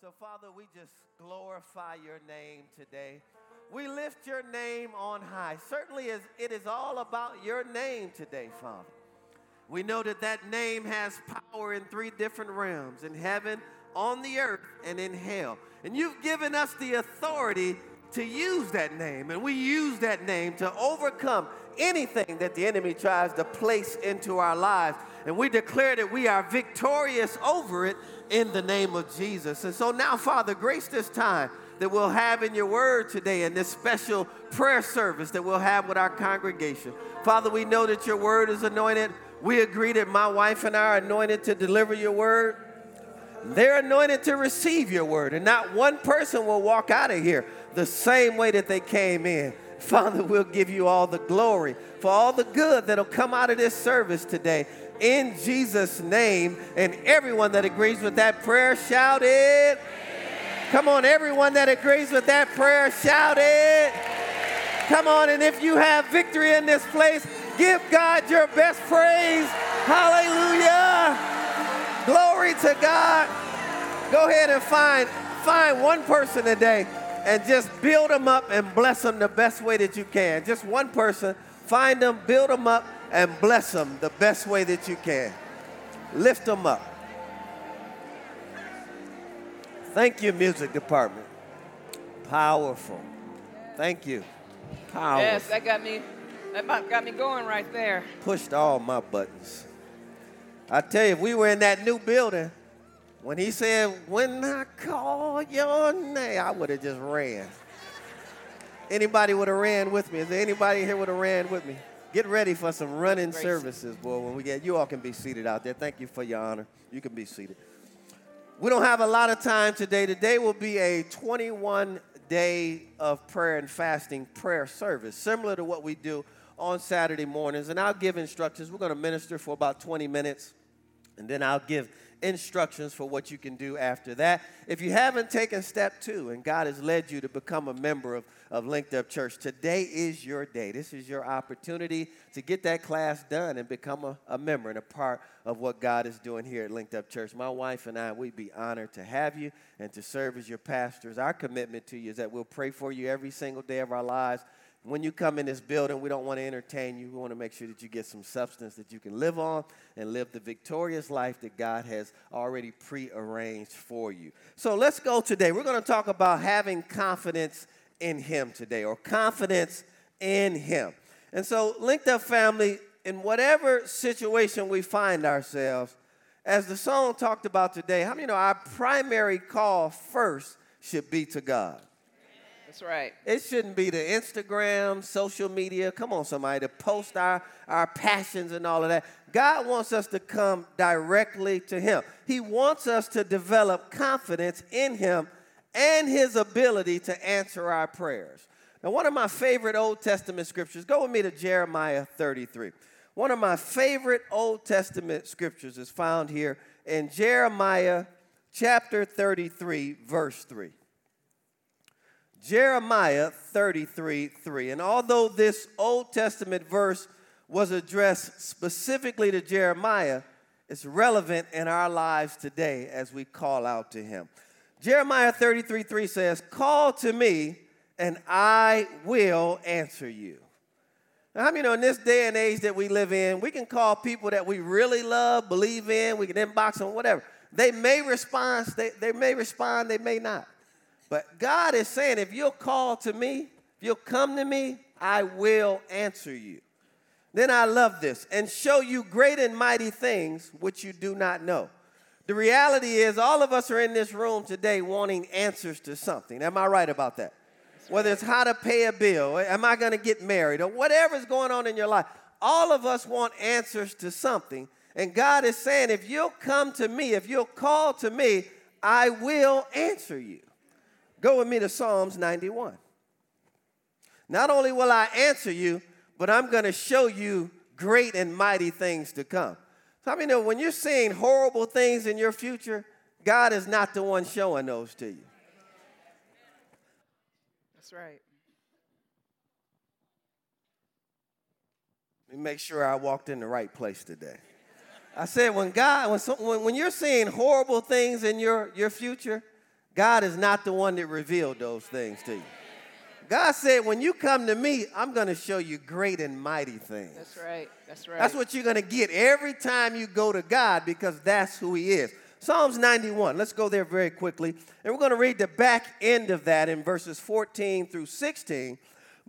So, Father, we just glorify your name today. We lift your name on high. Certainly, it is all about your name today, Father. We know that that name has power in three different realms in heaven, on the earth, and in hell. And you've given us the authority to use that name. And we use that name to overcome anything that the enemy tries to place into our lives. And we declare that we are victorious over it in the name of Jesus. And so now, Father, grace this time that we'll have in your word today in this special prayer service that we'll have with our congregation. Father, we know that your word is anointed. We agree that my wife and I are anointed to deliver your word. They're anointed to receive your word, and not one person will walk out of here the same way that they came in. Father, we'll give you all the glory for all the good that'll come out of this service today. In Jesus' name, and everyone that agrees with that prayer, shout it. Come on, everyone that agrees with that prayer, shout it. Come on, and if you have victory in this place, give God your best praise. Hallelujah. Glory to God. Go ahead and find, find one person today and just build them up and bless them the best way that you can. Just one person, find them, build them up, and bless them the best way that you can. Lift them up. Thank you, music department. Powerful. Thank you. Powerful. Yes, that got me. That got me going right there. Pushed all my buttons. I tell you, if we were in that new building, when he said, When I call your name, I would have just ran. Anybody would have ran with me? Is there anybody here would have ran with me? Get ready for some running services, boy. When we get, you all can be seated out there. Thank you for your honor. You can be seated. We don't have a lot of time today. Today will be a 21 day of prayer and fasting prayer service, similar to what we do on Saturday mornings. And I'll give instructions. We're going to minister for about 20 minutes, and then I'll give instructions for what you can do after that. If you haven't taken step two and God has led you to become a member of, of Linked Up Church, today is your day. This is your opportunity to get that class done and become a, a member and a part of what God is doing here at Linked Up Church. My wife and I, we'd be honored to have you and to serve as your pastors. Our commitment to you is that we'll pray for you every single day of our lives when you come in this building, we don't want to entertain you. We want to make sure that you get some substance that you can live on and live the victorious life that God has already prearranged for you. So let's go today. We're going to talk about having confidence in Him today, or confidence in Him. And so, linked up family, in whatever situation we find ourselves, as the song talked about today, how many know our primary call first should be to God? That's right. It shouldn't be the Instagram, social media. Come on, somebody, to post our, our passions and all of that. God wants us to come directly to Him. He wants us to develop confidence in Him and His ability to answer our prayers. Now, one of my favorite Old Testament scriptures, go with me to Jeremiah 33. One of my favorite Old Testament scriptures is found here in Jeremiah chapter 33, verse 3. Jeremiah 33 3. And although this Old Testament verse was addressed specifically to Jeremiah, it's relevant in our lives today as we call out to him. Jeremiah 33 3 says, Call to me, and I will answer you. Now, how many know in this day and age that we live in, we can call people that we really love, believe in, we can inbox them, whatever. They may respond, they, they may respond, they may not. But God is saying, if you'll call to me, if you'll come to me, I will answer you. Then I love this and show you great and mighty things which you do not know. The reality is, all of us are in this room today wanting answers to something. Am I right about that? Whether it's how to pay a bill, am I going to get married, or whatever's going on in your life, all of us want answers to something. And God is saying, if you'll come to me, if you'll call to me, I will answer you. Go with me to Psalms 91. Not only will I answer you, but I'm going to show you great and mighty things to come. So, I mean, when you're seeing horrible things in your future, God is not the one showing those to you. That's right. Let me make sure I walked in the right place today. I said, when God, when, when, when you're seeing horrible things in your, your future, God is not the one that revealed those things to you. God said, when you come to me, I'm going to show you great and mighty things. That's right. That's right. That's what you're going to get every time you go to God because that's who He is. Psalms 91, let's go there very quickly. And we're going to read the back end of that in verses 14 through 16.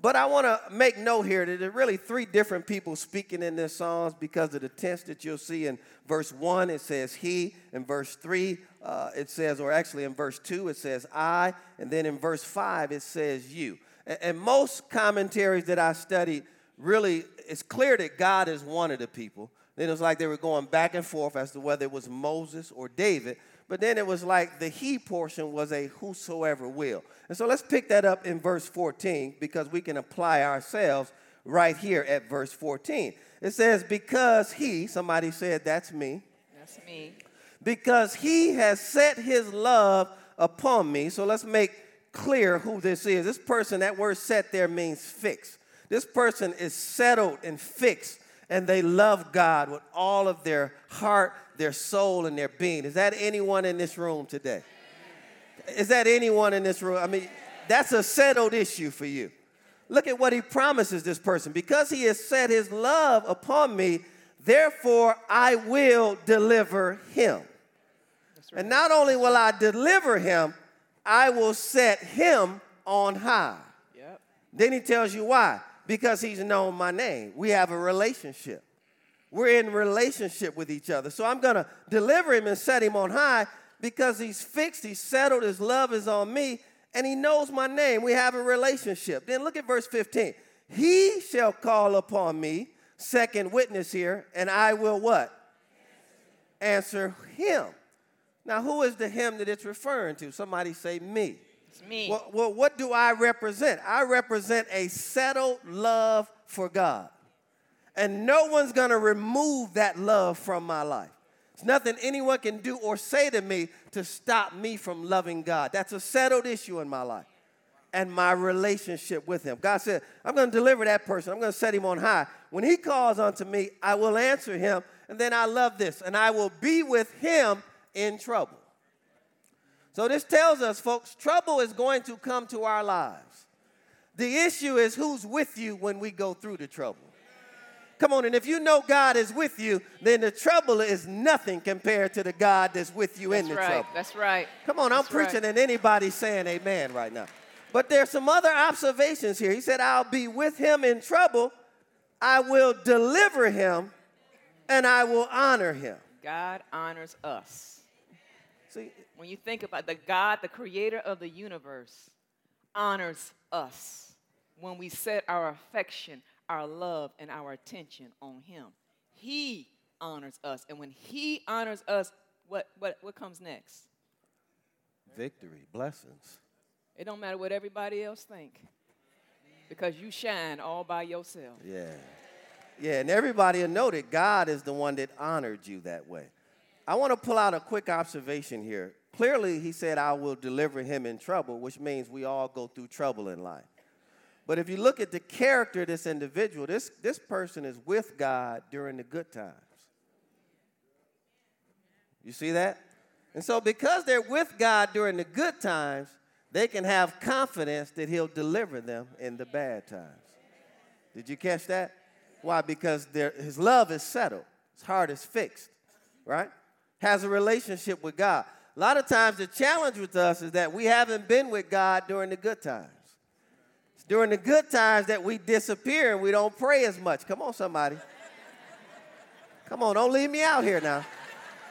But I want to make note here that there are really three different people speaking in this Psalms because of the tense that you'll see in verse 1, it says he. In verse 3, uh, it says, or actually in verse 2, it says I. And then in verse 5, it says you. And, and most commentaries that I studied really, it's clear that God is one of the people. Then it was like they were going back and forth as to whether it was Moses or David. But then it was like the he portion was a whosoever will. And so let's pick that up in verse 14 because we can apply ourselves right here at verse 14. It says, Because he, somebody said, That's me. That's me. Because he has set his love upon me. So let's make clear who this is. This person, that word set there means fixed. This person is settled and fixed, and they love God with all of their heart, their soul, and their being. Is that anyone in this room today? Is that anyone in this room? I mean, that's a settled issue for you. Look at what he promises this person. Because he has set his love upon me, therefore I will deliver him. Right. And not only will I deliver him, I will set him on high. Yep. Then he tells you why. Because he's known my name. We have a relationship. We're in relationship with each other. So I'm going to deliver him and set him on high because he's fixed, he's settled, his love is on me, and he knows my name. We have a relationship. Then look at verse 15. He shall call upon me, second witness here, and I will what? Answer him. Now, who is the him that it's referring to? Somebody say me. Well, well what do I represent? I represent a settled love for God. And no one's gonna remove that love from my life. It's nothing anyone can do or say to me to stop me from loving God. That's a settled issue in my life and my relationship with Him. God said, I'm going to deliver that person, I'm going to set him on high. When He calls unto me, I will answer Him. And then I love this, and I will be with Him in trouble. So this tells us, folks, trouble is going to come to our lives. The issue is who's with you when we go through the trouble. Come on, and if you know God is with you, then the trouble is nothing compared to the God that's with you that's in the right. trouble. That's right. Come on, I'm preaching right. and anybody's saying amen right now. But there's some other observations here. He said, I'll be with him in trouble, I will deliver him, and I will honor him. God honors us. See, when you think about the God, the creator of the universe, honors us when we set our affection, our love and our attention on Him. He honors us. And when He honors us, what, what, what comes next? Victory, blessings. It don't matter what everybody else think because you shine all by yourself. Yeah. Yeah, and everybody will know that God is the one that honored you that way. I want to pull out a quick observation here. Clearly, he said, I will deliver him in trouble, which means we all go through trouble in life. But if you look at the character of this individual, this, this person is with God during the good times. You see that? And so, because they're with God during the good times, they can have confidence that He'll deliver them in the bad times. Did you catch that? Why? Because His love is settled, His heart is fixed, right? Has a relationship with God. A lot of times, the challenge with us is that we haven't been with God during the good times It's during the good times that we disappear and we don't pray as much. Come on, somebody. Come on, don't leave me out here now.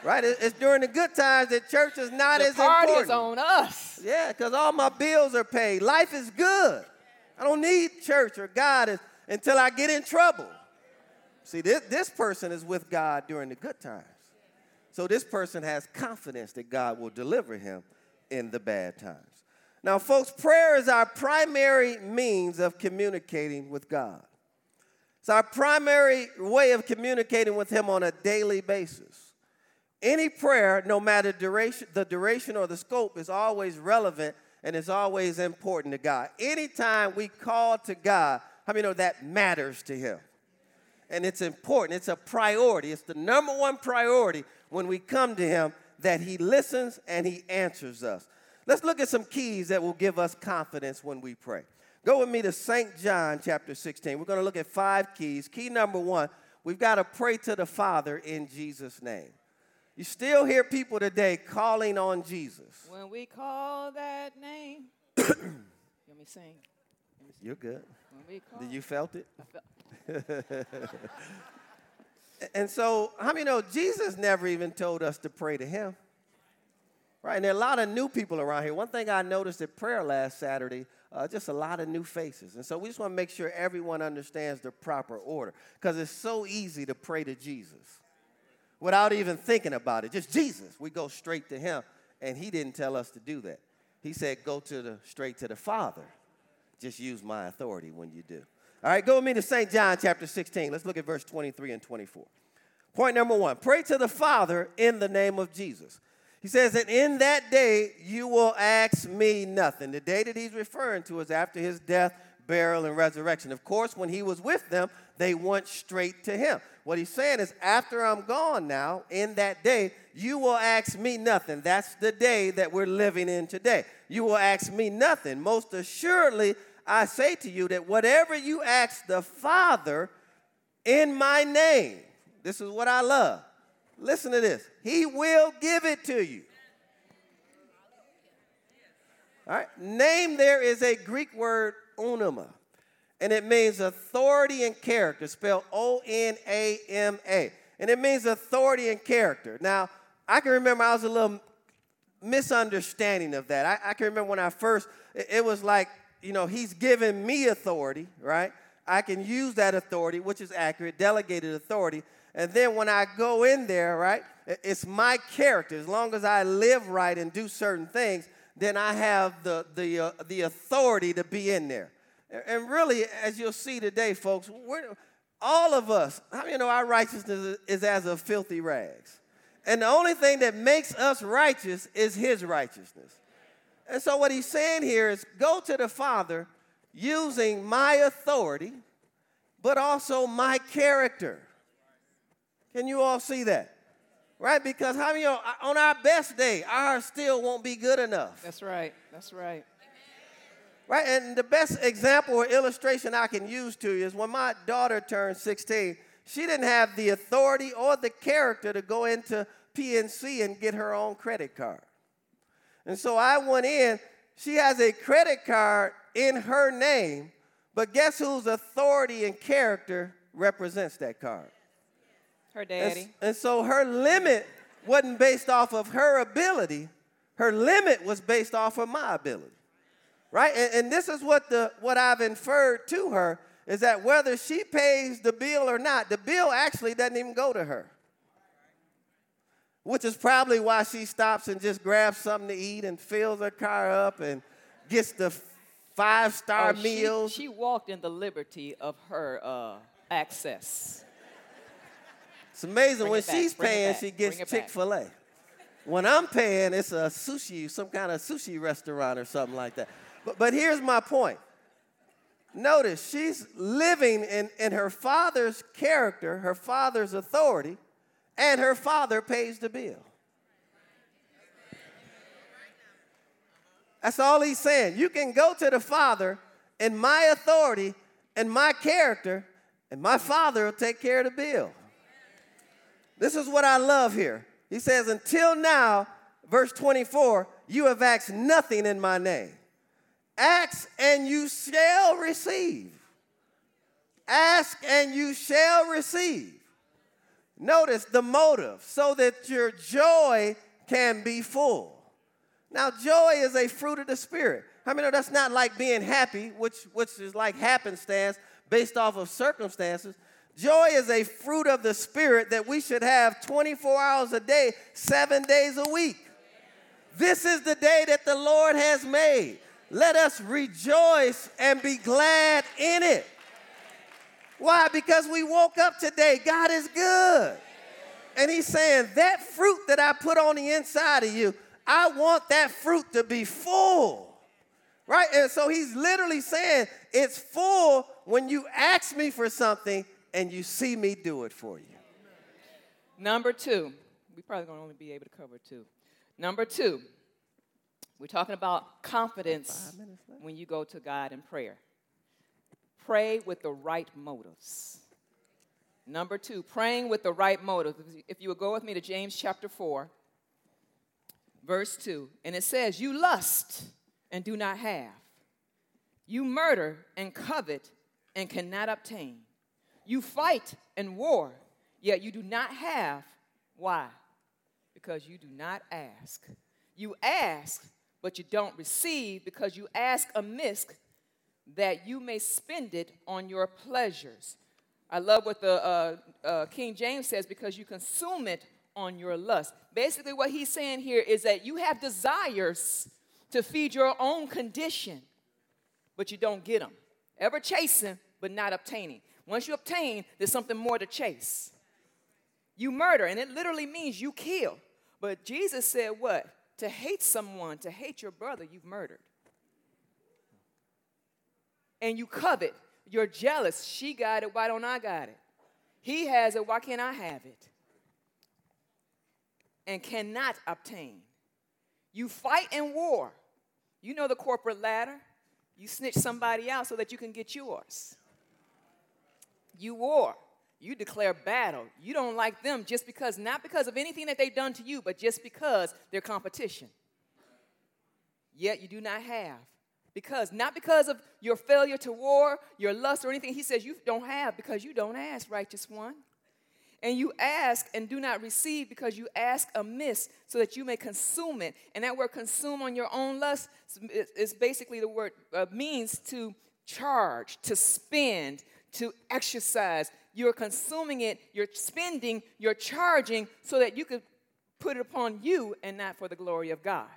Right? It's during the good times that church is not the as party important. on us. Yeah, because all my bills are paid. Life is good. I don't need church or God until I get in trouble. See, this, this person is with God during the good times. So this person has confidence that God will deliver him in the bad times. Now, folks, prayer is our primary means of communicating with God. It's our primary way of communicating with Him on a daily basis. Any prayer, no matter duration, the duration or the scope, is always relevant and is always important to God. Anytime we call to God, how many know that matters to Him? And it's important, it's a priority. It's the number one priority when we come to Him that He listens and He answers us. Let's look at some keys that will give us confidence when we pray. Go with me to St. John chapter 16. We're going to look at five keys. Key number one, we've got to pray to the Father in Jesus' name. You still hear people today calling on Jesus. When we call that name, let me sing. You're good. When we call, Did you felt it? I felt- And so, how many know Jesus never even told us to pray to him? Right, and there are a lot of new people around here. One thing I noticed at prayer last Saturday, uh, just a lot of new faces. And so we just want to make sure everyone understands the proper order because it's so easy to pray to Jesus without even thinking about it. Just Jesus. We go straight to him, and he didn't tell us to do that. He said, go to the, straight to the Father. Just use my authority when you do. All right, go with me to St. John chapter 16. Let's look at verse 23 and 24. Point number one pray to the Father in the name of Jesus. He says that in that day you will ask me nothing. The day that he's referring to is after his death, burial, and resurrection. Of course, when he was with them, they went straight to him. What he's saying is, after I'm gone now, in that day, you will ask me nothing. That's the day that we're living in today. You will ask me nothing. Most assuredly, I say to you that whatever you ask the Father in my name, this is what I love. Listen to this. He will give it to you. All right. Name there is a Greek word onoma, and it means authority and character, spelled O N A M A. And it means authority and character. Now, I can remember I was a little misunderstanding of that. I, I can remember when I first, it, it was like, you know, he's given me authority, right? I can use that authority, which is accurate, delegated authority. And then when I go in there, right, it's my character. As long as I live right and do certain things, then I have the, the, uh, the authority to be in there. And- really, as you'll see today, folks, all of us, how many know our righteousness is as of filthy rags? And the only thing that makes us righteous is his righteousness. And so, what he's saying here is go to the Father using my authority, but also my character. Can you all see that? Right? Because how many know, on our best day, ours still won't be good enough. That's right. That's right. Right? And the best example or illustration I can use to you is when my daughter turned 16, she didn't have the authority or the character to go into PNC and get her own credit card. And so I went in, she has a credit card in her name, but guess whose authority and character represents that card? Her daddy. s- and so her limit wasn't based off of her ability, her limit was based off of my ability. Right? And, and this is what the what I've inferred to her is that whether she pays the bill or not, the bill actually doesn't even go to her. Which is probably why she stops and just grabs something to eat and fills her car up and gets the five star Oh, she- meals. She, walked in the liberty of her uh, access. It's amazing Bring when it she's it paying, she gets back. Chick fil A. When I'm paying, it's a sushi, some kind of sushi restaurant or something like that. But, but here's my point. Notice she's living in, in her father's character, her father's authority, and her father pays the bill. That's all he's saying. You can go to the Father in my authority and my character, and my Father will take care of the bill. This is what I love here. He says, Until now, verse 24, you have asked nothing in my name. Ask and you shall receive. Ask and you shall receive. Notice the motive, so that your joy can be full. Now, joy is a fruit of the Spirit. I mean, that's not like being happy, which, which is like happenstance based off of circumstances? Joy is a fruit of the Spirit that we should have 24 hours a day, seven days a week. This is the day that the Lord has made. Let us rejoice and be glad in it. Why? Because we woke up today. God is good. And He's saying, that fruit that I put on the inside of you, I want that fruit to be full. Right? And so He's literally saying, it's full when you ask me for something and you see me do it for you. Number two, we probably gonna only be able to cover two. Number two, We're talking about confidence when you go to God in prayer. Pray with the right motives. Number two, praying with the right motives. If you would go with me to James chapter 4, verse 2, and it says, You lust and do not have. You murder and covet and cannot obtain. You fight and war, yet you do not have. Why? Because you do not ask. You ask, but you don't receive because you ask amiss that you may spend it on your pleasures. I love what the uh, uh, King James says because you consume it on your lust. Basically, what he's saying here is that you have desires to feed your own condition, but you don't get them. Ever chasing, but not obtaining. Once you obtain, there's something more to chase. You murder, and it literally means you kill. But Jesus said, What? To hate someone, to hate your brother, you've murdered and you covet. You're jealous. She got it. Why don't I got it? He has it. Why can't I have it? And cannot obtain. You fight in war. You know the corporate ladder. You snitch somebody out so that you can get yours. You war. You declare battle. You don't like them just because, not because of anything that they've done to you, but just because they're competition. Yet you do not have because, not because of your failure to war, your lust, or anything. He says you don't have because you don't ask, righteous one. And you ask and do not receive because you ask amiss so that you may consume it. And that word consume on your own lust is basically the word uh, means to charge, to spend, to exercise. You're consuming it, you're spending, you're charging so that you could put it upon you and not for the glory of God.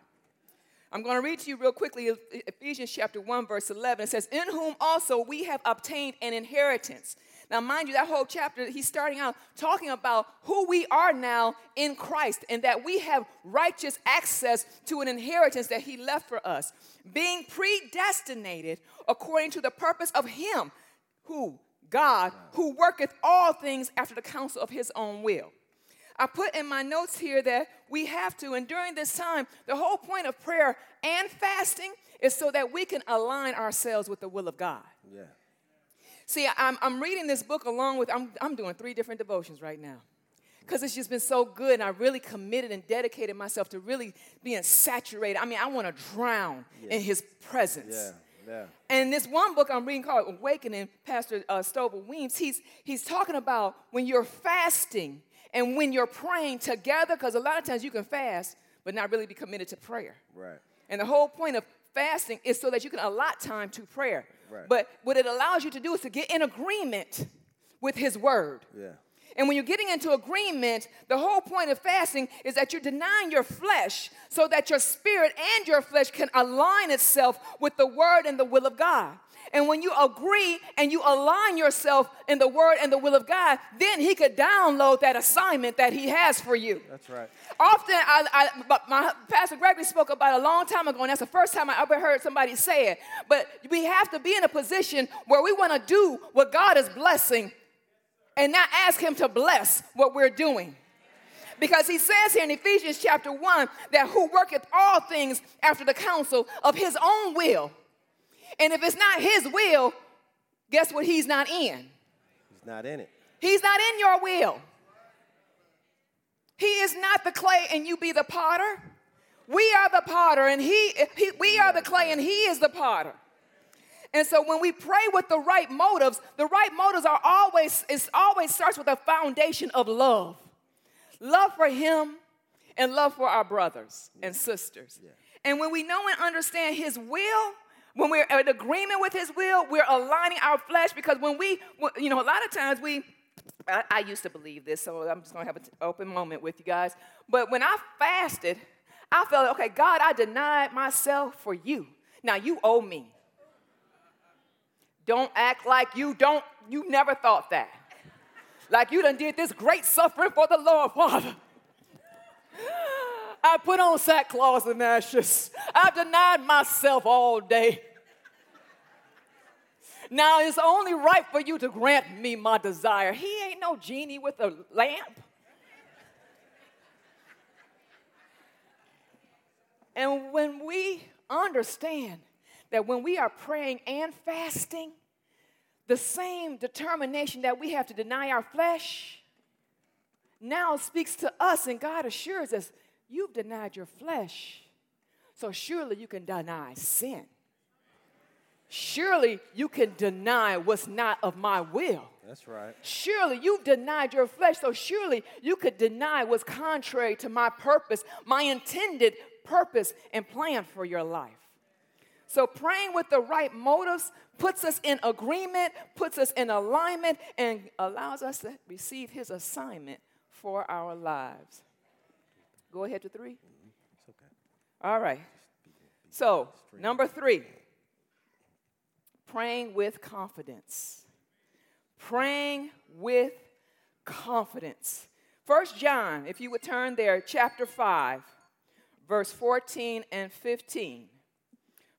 I'm going to read to you real quickly Ephesians chapter 1, verse 11. It says, In whom also we have obtained an inheritance. Now, mind you, that whole chapter, he's starting out talking about who we are now in Christ and that we have righteous access to an inheritance that he left for us, being predestinated according to the purpose of him who, God, who worketh all things after the counsel of his own will. I put in my notes here that we have to, and during this time, the whole point of prayer and fasting is so that we can align ourselves with the will of God. Yeah. See, I'm, I'm reading this book along with, I'm, I'm doing three different devotions right now because it's just been so good and I really committed and dedicated myself to really being saturated. I mean, I want to drown yeah. in his presence. Yeah. Yeah. And this one book I'm reading called Awakening, Pastor uh, Stovall Weems, he's, he's talking about when you're fasting, and when you're praying together, because a lot of times you can fast, but not really be committed to prayer. Right. And the whole point of fasting is so that you can allot time to prayer. Right. But what it allows you to do is to get in agreement with His Word. Yeah. And when you're getting into agreement, the whole point of fasting is that you're denying your flesh so that your spirit and your flesh can align itself with the word and the will of God. And when you agree and you align yourself in the word and the will of God, then He could download that assignment that He has for you. That's right. Often, I, I, my Pastor Gregory spoke about a long time ago, and that's the first time I ever heard somebody say it. But we have to be in a position where we want to do what God is blessing and not ask Him to bless what we're doing. Because he says here in Ephesians chapter 1 that who worketh all things after the counsel of his own will and if it's not his will, guess what he's not in? He's not in it. He's not in your will. He is not the clay and you be the potter. We are the potter and he, he we are the clay and he is the potter. And so when we pray with the right motives, the right motives are always it always starts with a foundation of love. Love for him and love for our brothers yeah. and sisters. Yeah. And when we know and understand his will, when we're in agreement with His will, we're aligning our flesh because when we, you know, a lot of times we, I, I used to believe this, so I'm just gonna have an open moment with you guys. But when I fasted, I felt, okay, God, I denied myself for you. Now you owe me. Don't act like you don't, you never thought that. Like you done did this great suffering for the Lord, Father. I put on sackcloth and ashes. I've denied myself all day. Now it's only right for you to grant me my desire. He ain't no genie with a lamp. And when we understand that when we are praying and fasting, the same determination that we have to deny our flesh now speaks to us, and God assures us, You've denied your flesh, so surely you can deny sin. Surely you can deny what's not of my will. That's right. Surely you've denied your flesh, so surely you could deny what's contrary to my purpose, my intended purpose and plan for your life. So, praying with the right motives puts us in agreement, puts us in alignment, and allows us to receive His assignment for our lives. Go ahead to 3 okay. All right. So, number three, praying with confidence. Praying with confidence. First John, if you would turn there, chapter 5, verse 14 and 15.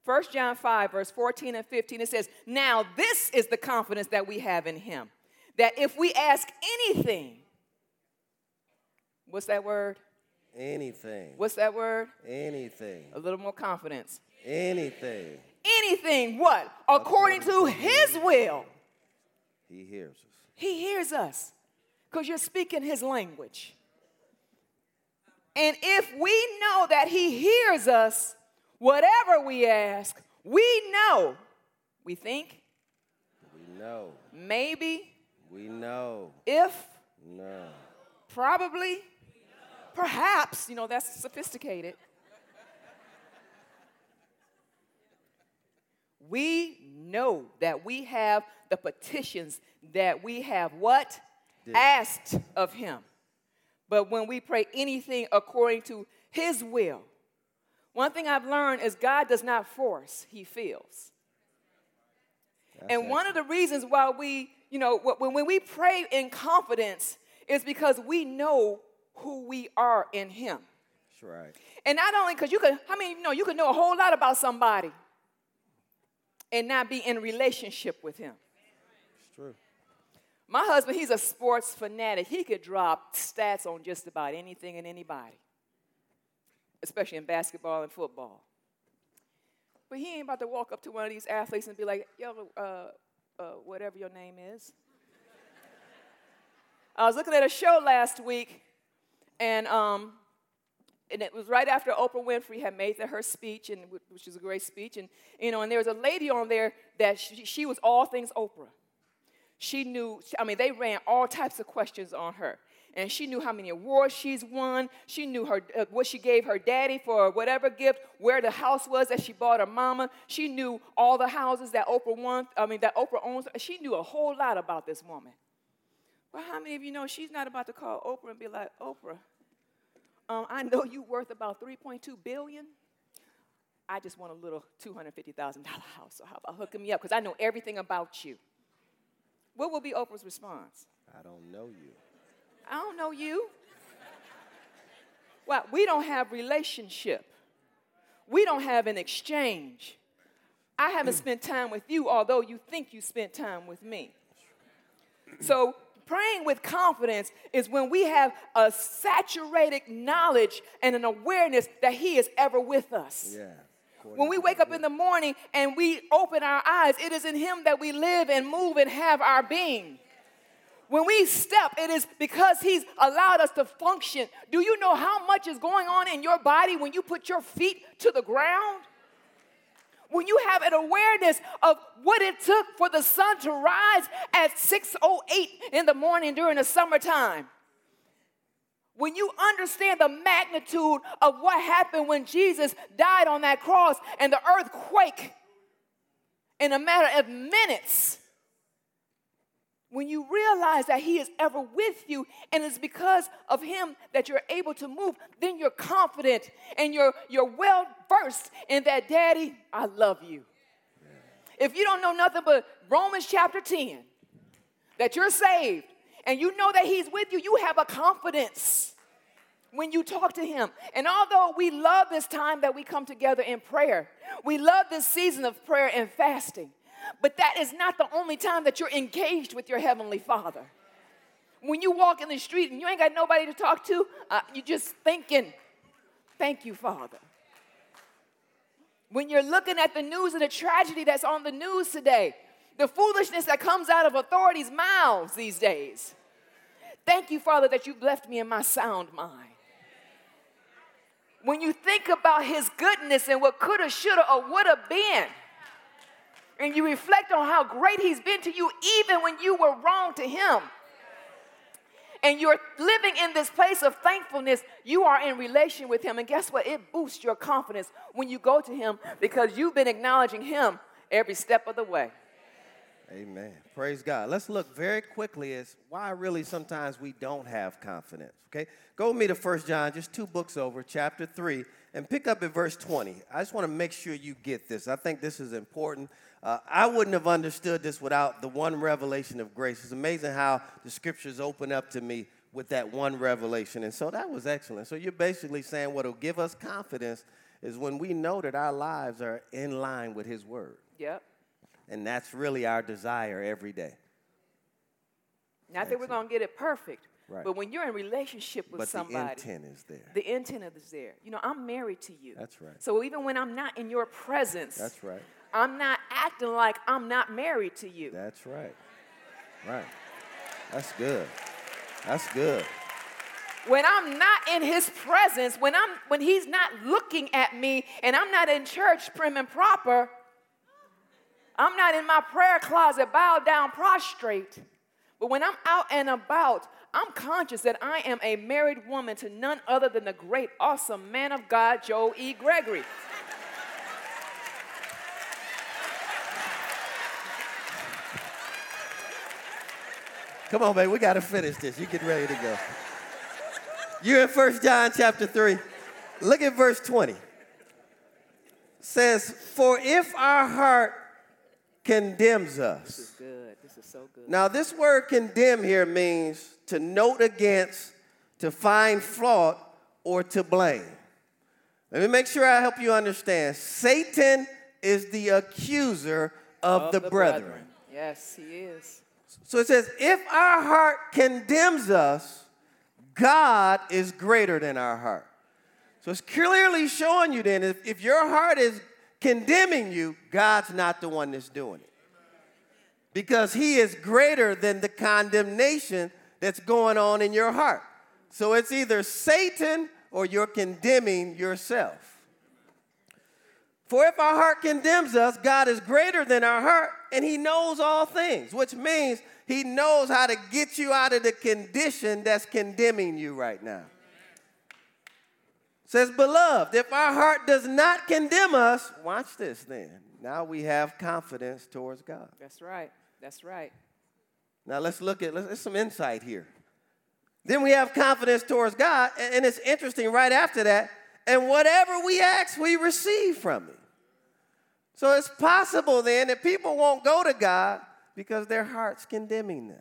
1 John 5, verse 14 and 15, it says, Now this is the confidence that we have in him, that if we ask anything, what's that word? Anything. What's that word? Anything. A little more confidence. Anything. Anything, what? According, According to his will. He hears us. He hears us because you're speaking his language. And if we know that he hears us, Whatever we ask, we know. We think. We know. Maybe. We know. If. No. Probably. Perhaps. You know, that's sophisticated. we know that we have the petitions that we have what? Did. Asked of him. But when we pray anything according to his will, one thing I've learned is God does not force, He feels. That's and one of the reasons why we, you know, when, when we pray in confidence is because we know who we are in Him. That's right. And not only because you could, I mean, you know, you could know a whole lot about somebody and not be in relationship with Him. It's true. My husband, he's a sports fanatic. He could drop stats on just about anything and anybody especially in basketball and football. But he ain't about to walk up to one of these athletes and be like, yo, uh, uh, whatever your name is. I was looking at a show last week, and, um, and it was right after Oprah Winfrey had made the, her speech, and, which was a great speech. And, you know, and there was a lady on there that she, she was all things Oprah. She knew, I mean, they ran all types of questions on her and she knew how many awards she's won. She knew her uh, what she gave her daddy for whatever gift, where the house was that she bought her mama. She knew all the houses that Oprah won. I mean, that Oprah owns. She knew a whole lot about this woman. Well, how many of you know she's not about to call Oprah and be like, Oprah, um, I know you're worth about 3.2 billion. I just want a little $250,000 house. So how about hooking me up? Because I know everything about you. What will be Oprah's response? I don't know you. I don't know you. Well, we don't have relationship. We don't have an exchange. I haven't spent time with you, although you think you spent time with me. So, praying with confidence is when we have a saturated knowledge and an awareness that He is ever with us. Yeah. When we wake up in the morning and we open our eyes, it is in Him that we live and move and have our being. When we step, it is because He's allowed us to function. Do you know how much is going on in your body when you put your feet to the ground? When you have an awareness of what it took for the sun to rise at 6:08 in the morning during the summertime. When you understand the magnitude of what happened when Jesus died on that cross and the earthquake in a matter of minutes when you realize that He is ever with you and it's because of Him that you're able to move, then you're confident and you're, you're well versed in that, Daddy, I love you. If you don't know nothing but Romans chapter 10, that you're saved and you know that He's with you, you have a confidence when you talk to Him. And although we love this time that we come together in prayer, we love this season of prayer and fasting. But that is not the only time that you're engaged with your Heavenly Father. When you walk in the street and you ain't got nobody to talk to, uh, you're just thinking, Thank you, Father. When you're looking at the news and the tragedy that's on the news today, the foolishness that comes out of authorities' mouths these days. Thank you, Father, that you've left me in my sound mind. When you think about his goodness and what could have, should have, or would have been, and you reflect on how great he's been to you, even when you were wrong to him, and you're living in this place of thankfulness, you are in relation with Him. And guess what? It boosts your confidence when you go to Him because you've been acknowledging Him every step of the way. Amen. Praise God. Let's look very quickly as why really sometimes we don't have confidence. Okay? Go with me to First John, just two books over, chapter 3, and pick up at verse 20. I just want to make sure you get this. I think this is important. Uh, I wouldn't have understood this without the one revelation of grace. It's amazing how the scriptures open up to me with that one revelation. And so that was excellent. So you're basically saying what will give us confidence is when we know that our lives are in line with His Word. Yep. And that's really our desire every day. Not that we're going to get it perfect, Right. but when you're in relationship with But somebody, the intent is there. the intent is there. You know, I'm married to you. That's right. So even when I'm not in your presence, That's right. I'm not acting like I'm not married to you. That's right. Right. That's good. That's good. when I'm not in his presence, when I'm when he's not looking at me and I'm not in church prim and proper, I'm not in my prayer closet bowed down prostrate. But when I'm out and about, I'm conscious that I am a married woman to none other than the great awesome man of God Joel E. Gregory. Come on, baby. We got to finish this. You get ready to go. You're in First John chapter 3. Look at verse 20. says, For if our heart condemns us. This is good. This is so good. Now, this word condemn here means to note against, to find fault, or to blame. Let me make sure I help you understand. Satan is the accuser of, the, brethren. Yes, he is. So it says, if our heart condemns us, God is greater than our heart. So it's clearly showing you then if, if your heart is condemning you, God's not the one that's doing it. Because he is greater than the condemnation that's going on in your heart. So it's either Satan or you're condemning yourself. For if our heart condemns us, God is greater than our heart, and He knows all things, which means He knows how to get you out of the condition that's condemning you right now. Says, beloved, if our heart does not condemn us, watch this then. Now we have confidence towards God. That's right. That's right. Now let's look at let's, there's some insight here. Then we have confidence towards God, and, and it's interesting right after that. And whatever we ask, we receive from Him. So it's possible then that people won't go to God because their heart's condemning them.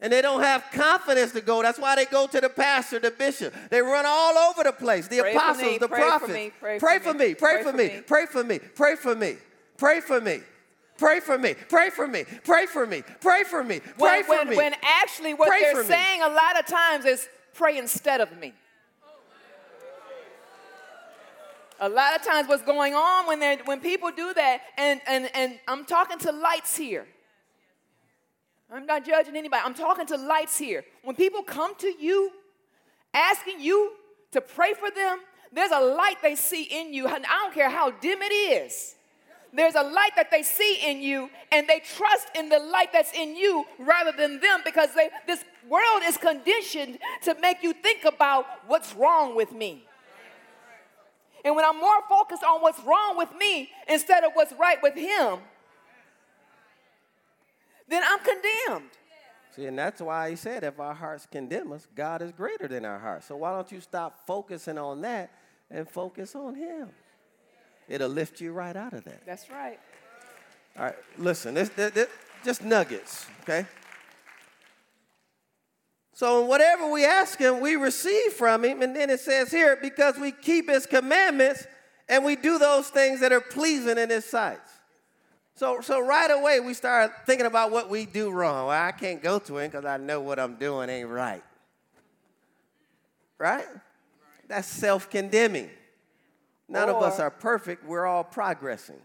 And they don't have confidence to go. That's why they go to the pastor, the bishop. They run all over the place. The Pray apostles, me, the pray for prophets. me, pray pray for for me, pray for me, pray for me, pray for me, pray for me. Pray for me. Pray for me. Pray for me. Pray for me. Pray When, for when, me. when actually what they're for saying a lot of times is pray instead of me. A lot of times what's going on when, they're- when people do that, and, and, and I'm talking to lights here. I'm not judging anybody. I'm talking to lights here. When people come to you asking you to pray for them, there's a light they see in you. And I don't care how dim it is. There's a light that they see in you, and they trust in the light that's in you rather than them because they, this world is conditioned to make you think about what's wrong with me. And when I'm more focused on what's wrong with me instead of what's right with him, then I'm condemned. See, and that's why he said, if our hearts condemn us, God is greater than our hearts. So why don't you stop focusing on that and focus on Him? It'll lift you right out of that. That's right. All right, listen, this, this, this- just nuggets, okay? So whatever we ask him, we receive from him. And then it says here, because we keep his commandments and we do those things that are pleasing in his sight. So, so right away we start thinking about what we do wrong. Well, I can't go to him because I know what I'm doing ain't right. Right? That's self-condemning. None of us are perfect. We're all progressing.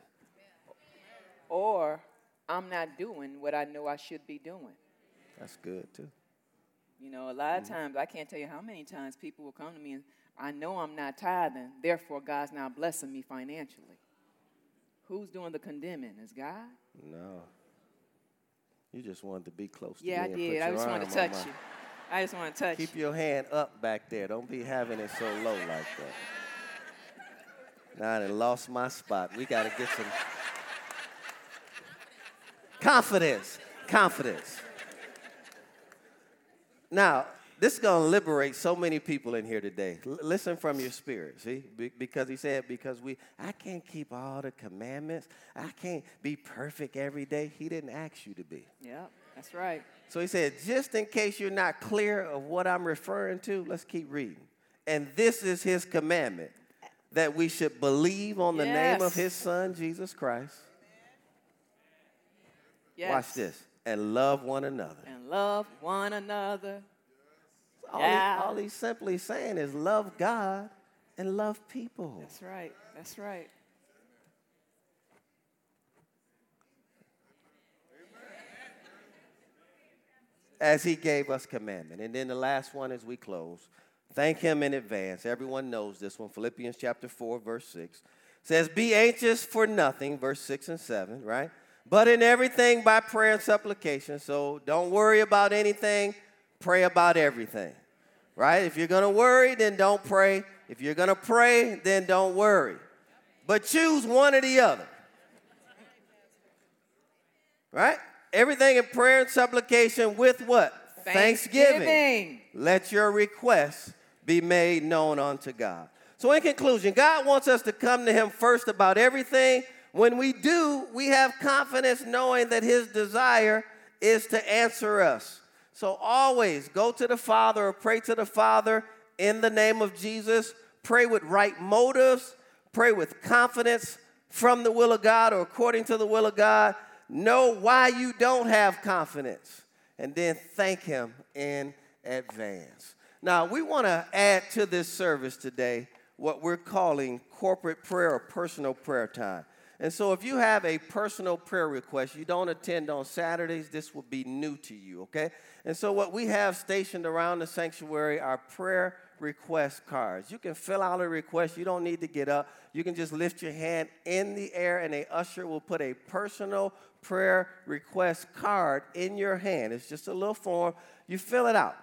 Or I'm not doing what I know I should be doing. That's good too. You know, a lot of Mm-hmm. times, I can't tell you how many times people will come to me and I know I'm not tithing, therefore God's not blessing me financially. Who's doing the condemning? Is God? No. You just wanted to be close to Yeah, I me and put did. I just wanted to touch my- you. I just want to touch Keep you. your hand up back there. Don't be having it so low like that. Now I lost my spot. We got to get some confidence. Confidence. Now, this is going to liberate so many people in here today. L- listen from your spirit, see? Be- because he said, because we, I can't keep all the commandments. I can't be perfect every day. He didn't ask you to be. Yep, that's right. So he said, just in case you're not clear of what I'm referring to, let's keep reading. And this is his commandment that we should believe on the name of his son, Jesus Christ. Yes. Watch this. And love one another. And love one another. All, Yeah. he, all he's simply saying is love God and love people. That's right. That's right. as he gave us commandment. And then the last one as we close. Thank him in advance. Everyone knows this one. Philippians chapter 4, verse 6 says, Be anxious for nothing, verse 6 and 7, right? But in everything by prayer and supplication. So don't worry about anything, pray about everything, right? If you're gonna worry, then don't pray. If you're gonna pray, then don't worry. But choose one or the other. Right? Everything in prayer and supplication with what? Thanksgiving. Let your requests be made known unto God. So, in conclusion, God wants us to come to Him first about everything. When we do, we have confidence knowing that His desire is to answer us. So, always go to the Father or pray to the Father in the name of Jesus. Pray with right motives, pray with confidence from the will of God or according to the will of God. Know why you don't have confidence and then thank Him in advance. Now, we want to add to this service today what we're calling corporate prayer or personal prayer time. And so, if you have a personal prayer request, you don't attend on Saturdays, this will be new to you, okay? And so, what we have stationed around the sanctuary are prayer request cards. You can fill out a request, you don't need to get up. You can just lift your hand in the air, and a usher will put a personal prayer request card in your hand. It's just a little form. You fill it out.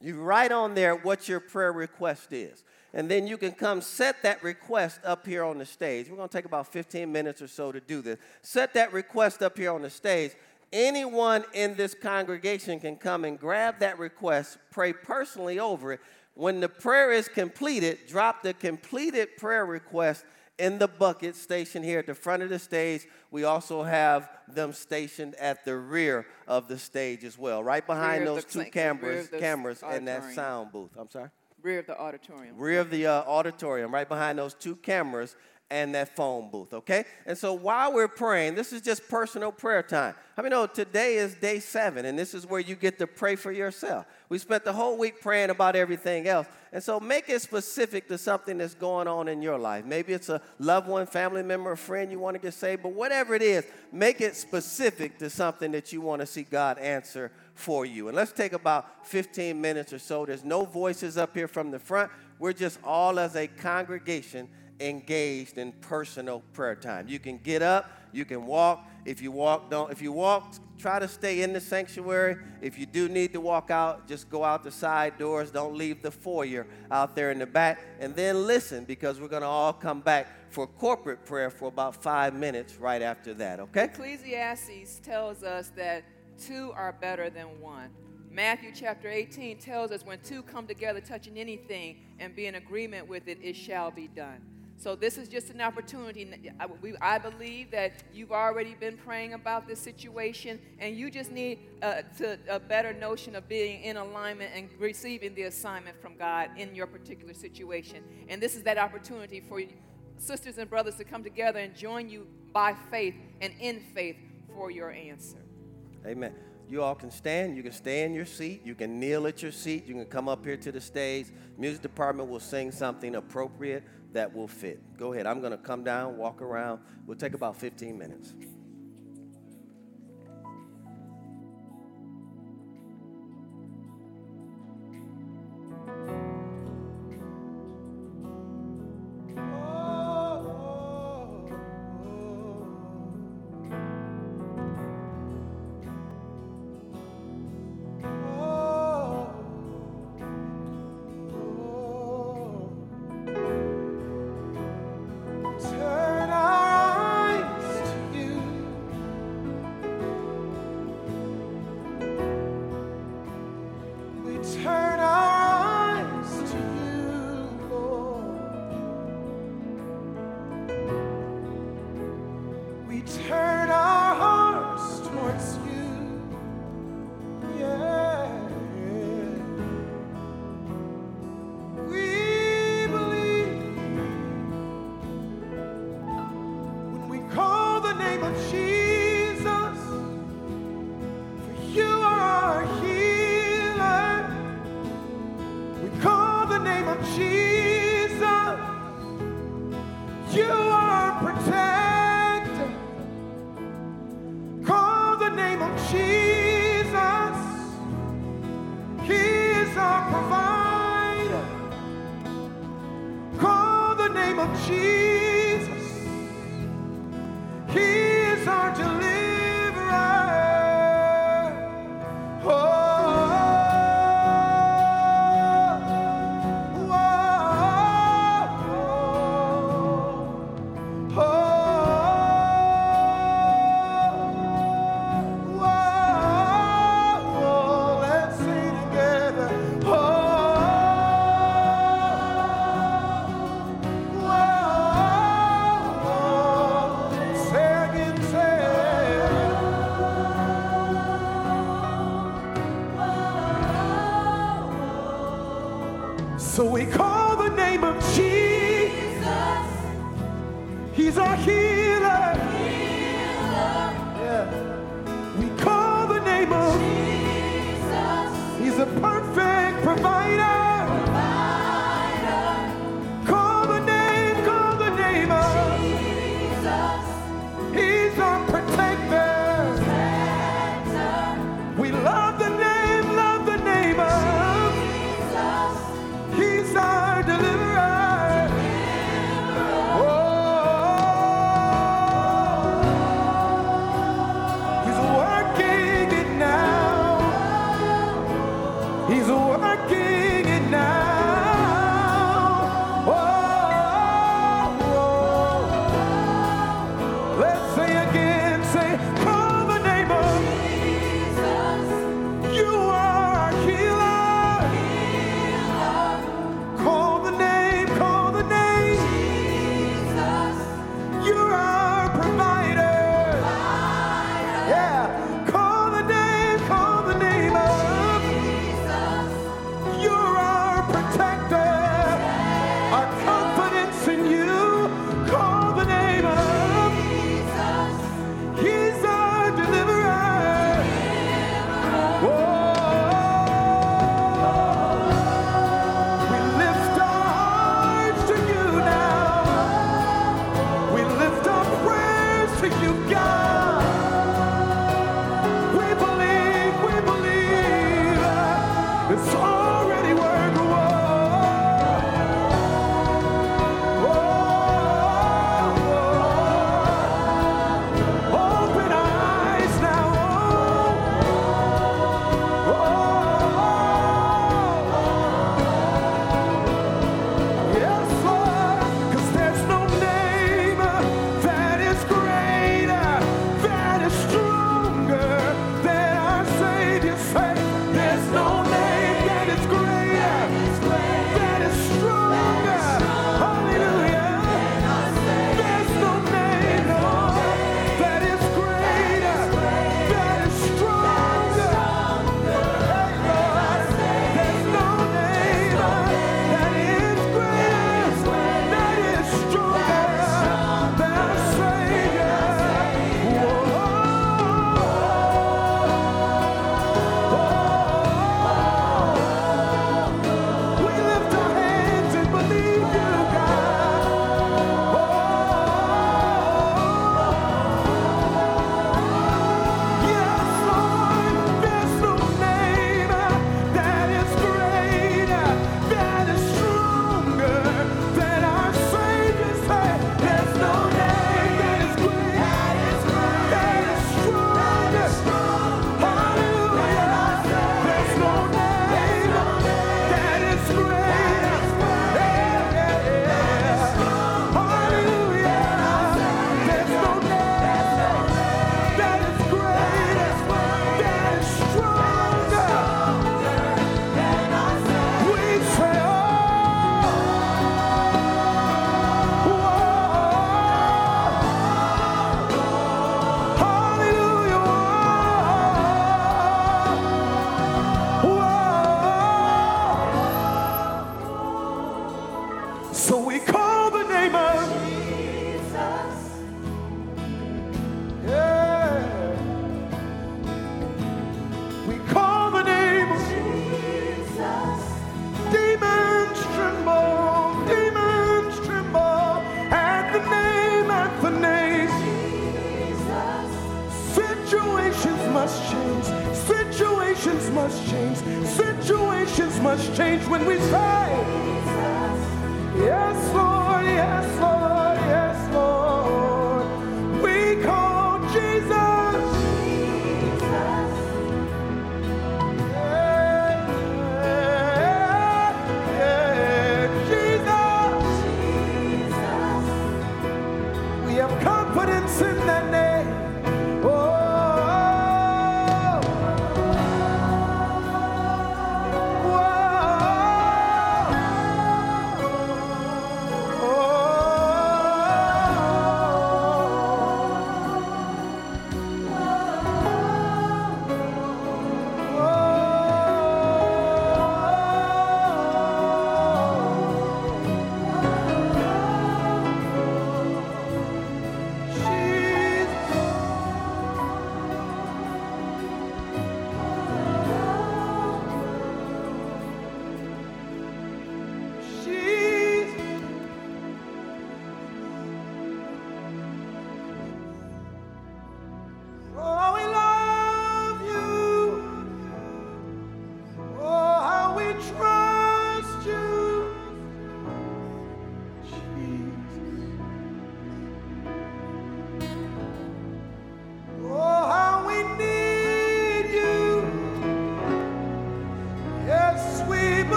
You write on there what your prayer request is. And then you can come set that request up here on the stage. We're going to take about 15 minutes or so to do this. Set that request up here on the stage. Anyone in this congregation can come and grab that request, pray personally over it. When the prayer is completed, drop the completed prayer request in the bucket stationed here at the front of the stage. We also have them stationed at the rear of the stage as well, right behind those two cameras, rear of the cameras and that sound booth. I'm sorry Rear of the auditorium. rear of the uh, auditorium, right behind those two cameras and that phone booth, okay? And so while we're praying, this is just personal prayer time. I mean, know today is day seven, and this is where you get to pray for yourself. We spent the whole week praying about everything else. And so make it specific to something that's going on in your life. Maybe it's a loved one, family member, a friend you want to get saved, but whatever it is, make it specific to something that you want to see God answer for you. And let's take about 15 minutes or so. There's no voices up here from the front. We're just all as a congregation engaged in personal prayer time. You can get up, you can walk. If you walk, don't if you walk, try to stay in the sanctuary. If you do need to walk out, just go out the side doors. Don't leave the foyer out there in the back. And then listen because we're going to all come back for corporate prayer for about 5 minutes right after that, okay? Ecclesiastes tells us that two are better than one. Matthew chapter 18 tells us when two come together touching anything and be in agreement with it, it shall be done. So this is just an opportunity. I believe that you've already been praying about this situation, and you just need a, to, a better notion of being in alignment and receiving the assignment from God in your particular situation. And this is that opportunity for sisters and brothers to come together and join you by faith and in faith for your answer. Amen. You all can stand. You can stay in your seat. You can kneel at your seat. You can come up here to the stage. Music department will sing something appropriate that will fit. Go ahead. I'm going to come down, walk around. We'll take about 15 minutes.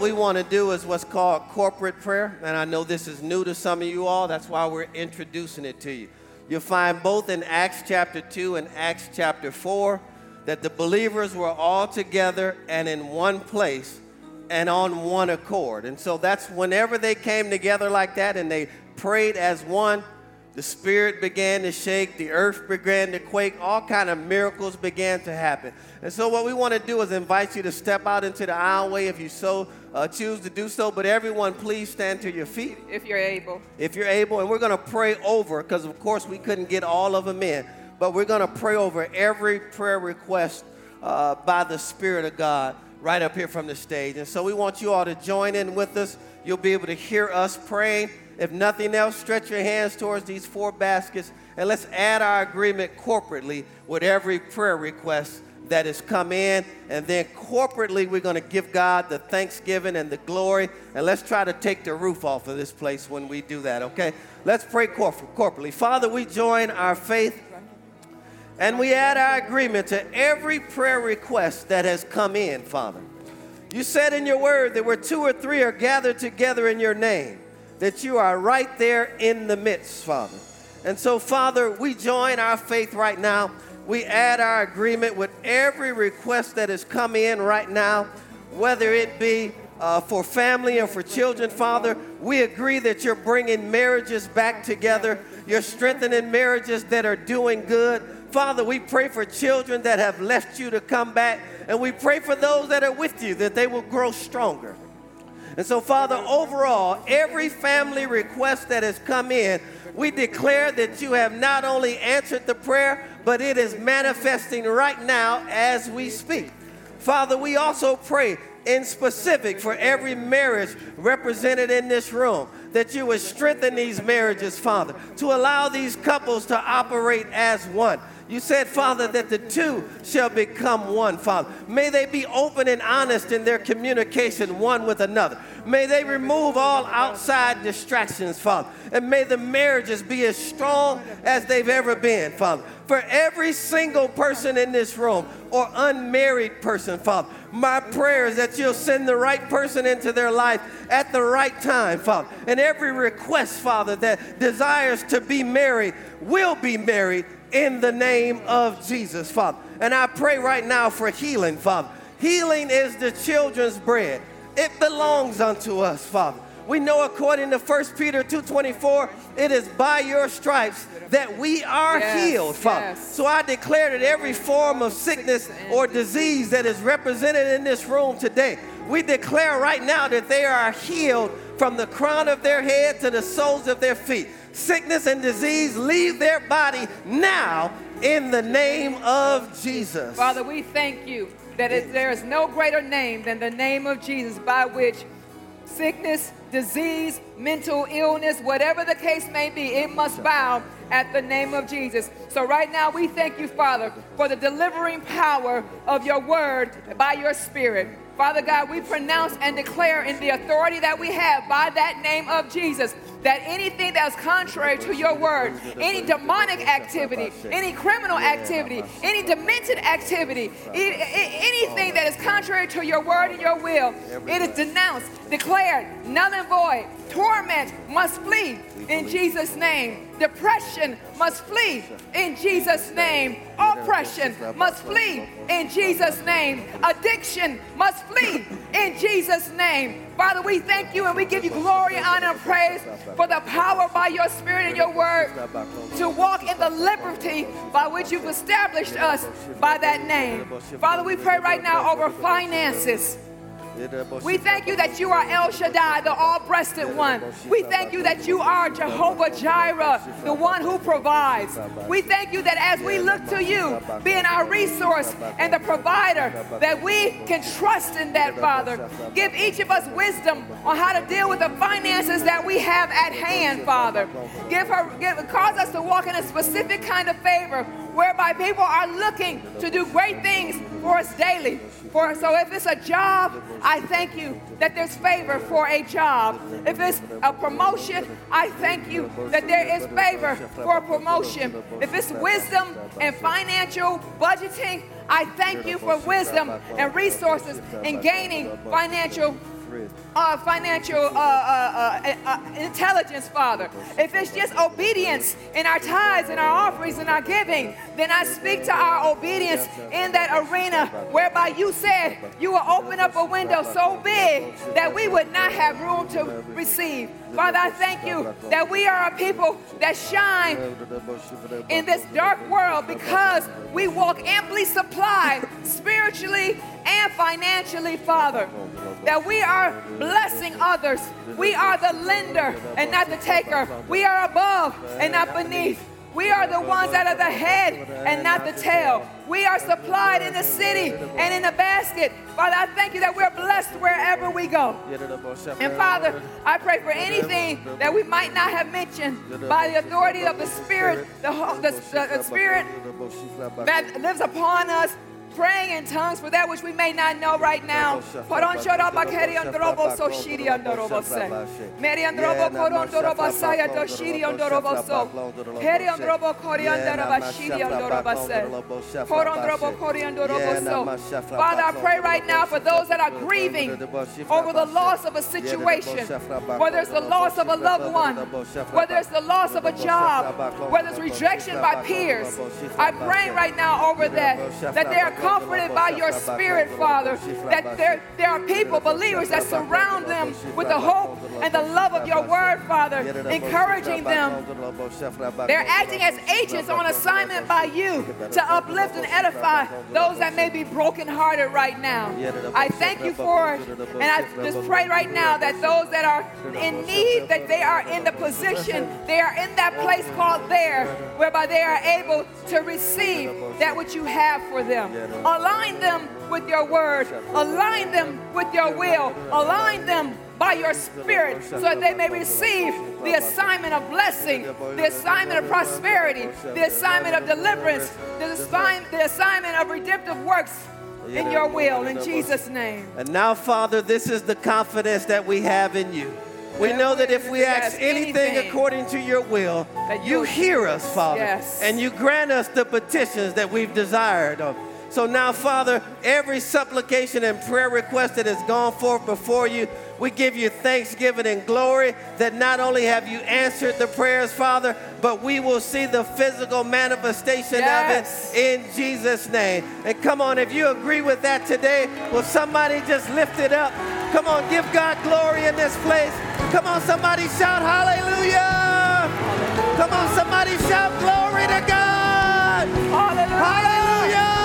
What we want to do is what's called corporate prayer. And I know this is new to some of you all. That's why we're introducing it to you. You'll find both in Acts chapter 2 and Acts chapter 4 that the believers were all together and in one place and on one accord. And so that's whenever they came together like that and they prayed as one, the spirit began to shake, the earth began to quake, all kind of miracles began to happen. And so what we want to do is invite you to step out into the aisleway if you so uh, choose to do so. But everyone, please stand to your feet. If you're able. If you're able, and we're going to pray over, because of course we couldn't get all of them in, but we're going to pray over every prayer request uh, by the Spirit of God right up here from the stage. And so we want you all to join in with us. You'll be able to hear us praying. If nothing else, stretch your hands towards these four baskets and let's add our agreement corporately with every prayer request that has come in. And then corporately, we're going to give God the thanksgiving and the glory. And let's try to take the roof off of this place when we do that, okay? Let's pray corporately. Father, we join our faith and we add our agreement to every prayer request that has come in, Father. You said in your word that where two or three are gathered together in your name, that you are right there in the midst, Father. And so, Father, we join our faith right now. We add our agreement with every request that has come in right now, whether it be uh, for family and for children, Father. We agree that you're bringing marriages back together. You're strengthening marriages that are doing good. Father, we pray for children that have left you to come back, and we pray for those that are with you that they will grow stronger. And so, Father, overall, every family request that has come in, we declare that you have not only answered the prayer, but it is manifesting right now as we speak. Father, we also pray in specific for every marriage represented in this room that you would strengthen these marriages, Father, to allow these couples to operate as one. You said, Father, that the two shall become one, Father. May they be open and honest in their communication one with another. May they remove all outside distractions, Father. And may the marriages be as strong as they've ever been, Father. For every single person in this room or unmarried person, Father, my prayer is that you'll send the right person into their life at the right time, Father. And every request, Father, that desires to be married will be married in the name of Jesus, Father. And I pray right now for healing, Father. Healing is the children's bread. It belongs unto us, Father. We know according to 1 Peter 2:24, it is by your stripes that we are Yes, healed, Father. yes. So I declare that every form of sickness or disease that is represented in this room today, we declare right now that they are healed from the crown of their head to the soles of their feet. Sickness and disease leave their body now in the name of Jesus. Father, we thank you that it, there is no greater name than the name of Jesus by which sickness, disease, mental illness, whatever the case may be, it must bow at the name of Jesus. So right now we thank you, Father, for the delivering power of your word by your spirit. Father God, we pronounce and declare in the authority that we have by that name of Jesus that anything that's contrary to your word, any demonic activity, any criminal activity, any demented activity, anything that is contrary to your word and your will, it is denounced, declared, null and void. Torment must flee in Jesus' name. Depression must flee in Jesus' name. Oppression must flee in Jesus' name. Addiction must flee in Jesus' name. Father, we thank you and we give you glory, honor, and praise for the power by your spirit and your word to walk in the liberty by which you've established us by that name. Father, we pray right now over finances. We thank you that you are El Shaddai, the all breasted one. We thank you that you are Jehovah Jireh, the one who provides. We thank you that as we look to you, being our resource and the provider, that we can trust in that, Father. Give each of us wisdom on how to deal with the finances that we have at hand, Father. Give her, give, cause us to walk in a specific kind of favor whereby people are looking to do great things for us daily. For so if it's a job, I thank you that there's favor for a job. If it's a promotion, I thank you that there is favor for a promotion. If it's wisdom and financial budgeting, I thank you for wisdom and resources in gaining financial uh, financial uh, uh, uh, intelligence, Father. If it's just obedience in our tithes and our offerings and our giving, then I speak to our obedience in that arena whereby you said you will open up a window so big that we would not have room to receive. Father, I thank you that we are a people that shine in this dark world because we walk amply supplied spiritually and financially, Father. That we are blessing others. We are the lender and not the taker. We are above and not beneath. We are the ones that are the head and not the tail. We are supplied in the city and in the basket. Father, I thank you that we're blessed wherever we go. And Father, I pray for anything that we might not have mentioned by the authority of the Spirit, the, the, the, the Spirit that lives upon us praying in tongues for that which we may not know right now. Father, I pray right now for those that are grieving over the loss of a situation, whether it's the loss of a loved one, whether it's the loss of a job, whether it's rejection by peers. I pray right now over that, that they are comforted by your spirit, Father, that there, there are people, believers, that surround them with the hope and the love of your word, Father, encouraging them. They're acting as agents on assignment by you to uplift and edify those that may be brokenhearted right now. I thank you for it. And I just pray right now that those that are in need, that they are in the position, they are in that place called there, whereby they are able to receive that which you have for them. Align them with your word, align them with your will, align them by your spirit so that they may receive the assignment of blessing, the assignment of prosperity, the assignment of deliverance, the, assign- the assignment of redemptive works in your will, in Jesus' name. And now, Father, this is the confidence that we have in you. We know that if we ask anything according to your will, that you hear us, Father, Yes. and you grant us the petitions that we've desired. of. So now, Father, every supplication and prayer request that has gone forth before you, we give you thanksgiving and glory that not only have you answered the prayers, Father, but we will see the physical manifestation Yes. of it in Jesus' name. And come on, if you agree with that today, will somebody just lift it up? Come on, give God glory in this place. Come on, somebody shout hallelujah. Come on, somebody shout glory to God. Hallelujah! Hallelujah. Hallelujah!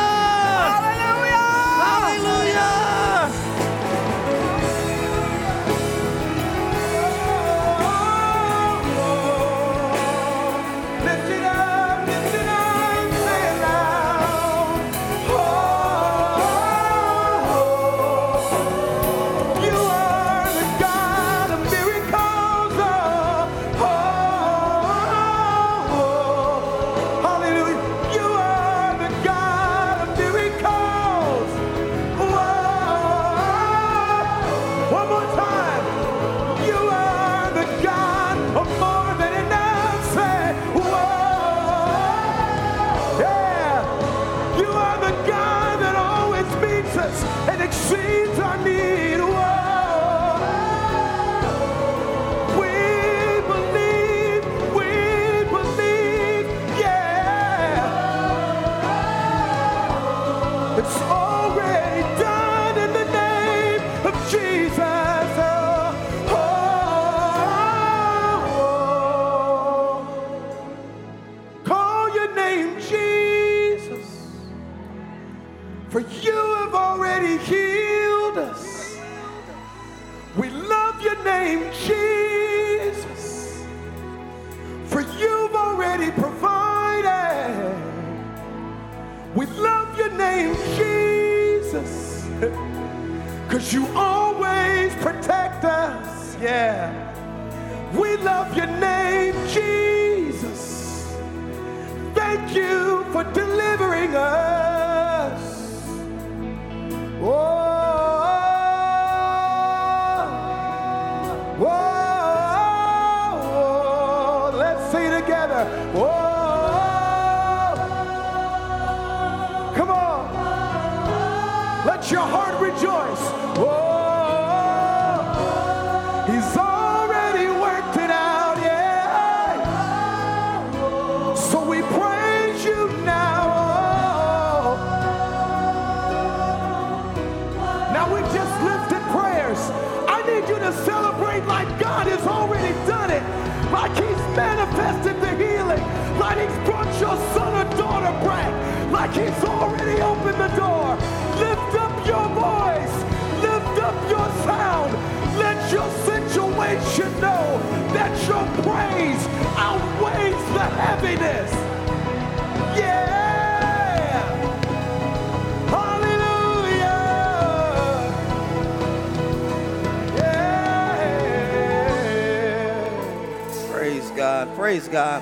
Praise God.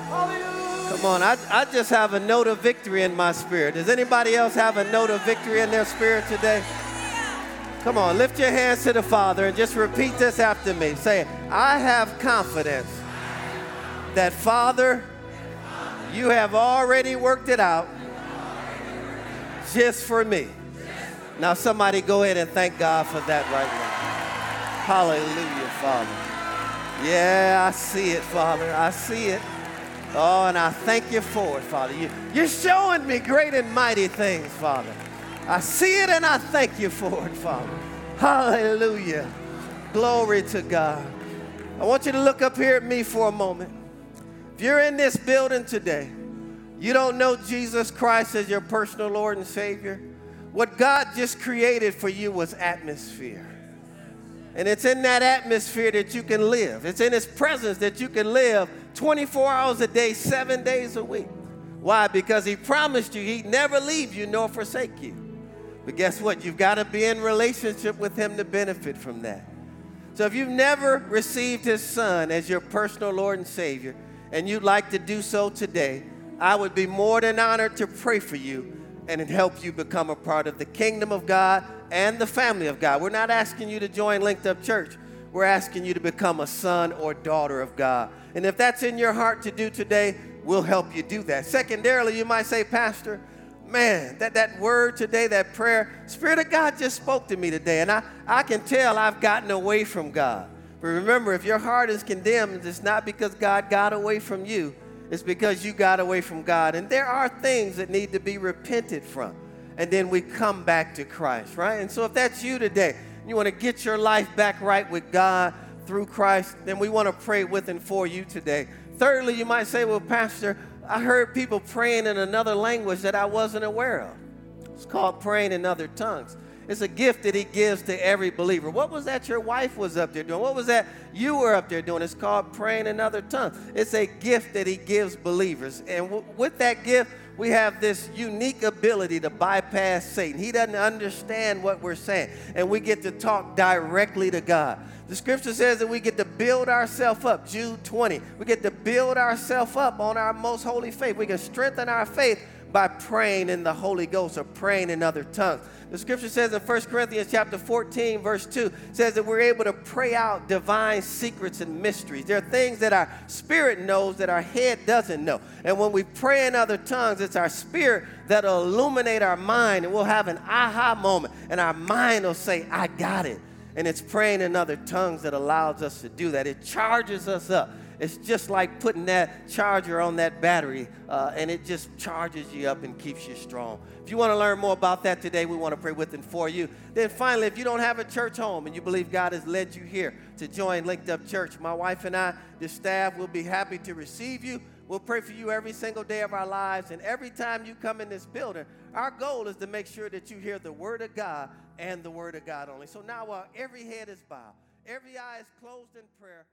Come on, I, I just have a note of victory in my spirit. Does anybody else have a note of victory in their spirit today? Come on, lift your hands to the Father and just repeat this after me. Say, I have confidence that, Father, you have already worked it out just for me. Now, somebody go ahead and thank God for that right now. Hallelujah, Father. Yeah, I see it, Father. I see it. Oh, and I thank you for it, Father. You, you're showing me great and mighty things, Father. I see it and I thank you for it, Father. Hallelujah. Glory to God. I want you to look up here at me for a moment. If you're in this building today, you don't know Jesus Christ as your personal Lord and Savior, what God just created for you was atmosphere. And it's in that atmosphere that you can live. It's in His presence that you can live 24 hours a day, seven days a week. Why? Because He promised you He'd never leave you nor forsake you. But guess what? You've got to be in relationship with Him to benefit from that. So if you've never received His Son as your personal Lord and Savior, and you'd like to do so today, I would be more than honored to pray for you and it help you become a part of the kingdom of God and the family of God. We're not asking you to join Linked Up Church. We're asking you to become a son or daughter of God. And if that's in your heart to do today, we'll help you do that. Secondarily, you might say, Pastor, man, that, that word today, that prayer, Spirit of God just spoke to me today. And I, I can tell I've gotten away from God. But remember, if your heart is condemned, it's not because God got away from you, it's because you got away from God. And there are things that need to be repented from. And then we come back to Christ, right? And so if that's you today, you want to get your life back right with God through Christ, then we want to pray with and for you today. Thirdly, you might say, well, Pastor, I heard people praying in another language that I wasn't aware of. It's called praying in other tongues. It's a gift that he gives to every believer. What was that your wife was up there doing? What was that you were up there doing? It's called praying in other tongues. It's a gift that he gives believers. And w- with that gift, we have this unique ability to bypass Satan. He doesn't understand what we're saying, and we get to talk directly to God. The scripture says that we get to build ourselves up. Jude 20. We get to build ourselves up on our most holy faith. We can strengthen our faith by praying in the Holy Ghost or praying in other tongues. The scripture says in 1 Corinthians chapter 14, verse 2, says that we're able to pray out divine secrets and mysteries. There are things that our spirit knows that our head doesn't know. And when we pray in other tongues, it's our spirit that'll illuminate our mind and we'll have an aha moment. And our mind will say, I got it. And it's praying in other tongues that allows us to do that. It charges us up. It's just like putting that charger on that battery, uh, and it just charges you up and keeps you strong. If you want to learn more about that today, we want to pray with and for you. Then finally, if you don't have a church home and you believe God has led you here to join Linked Up Church, my wife and I, the staff, will be happy to receive you. We'll pray for you every single day of our lives. And every time you come in this building, our goal is to make sure that you hear the Word of God and the Word of God only. So now, while every head is bowed, every eye is closed in prayer,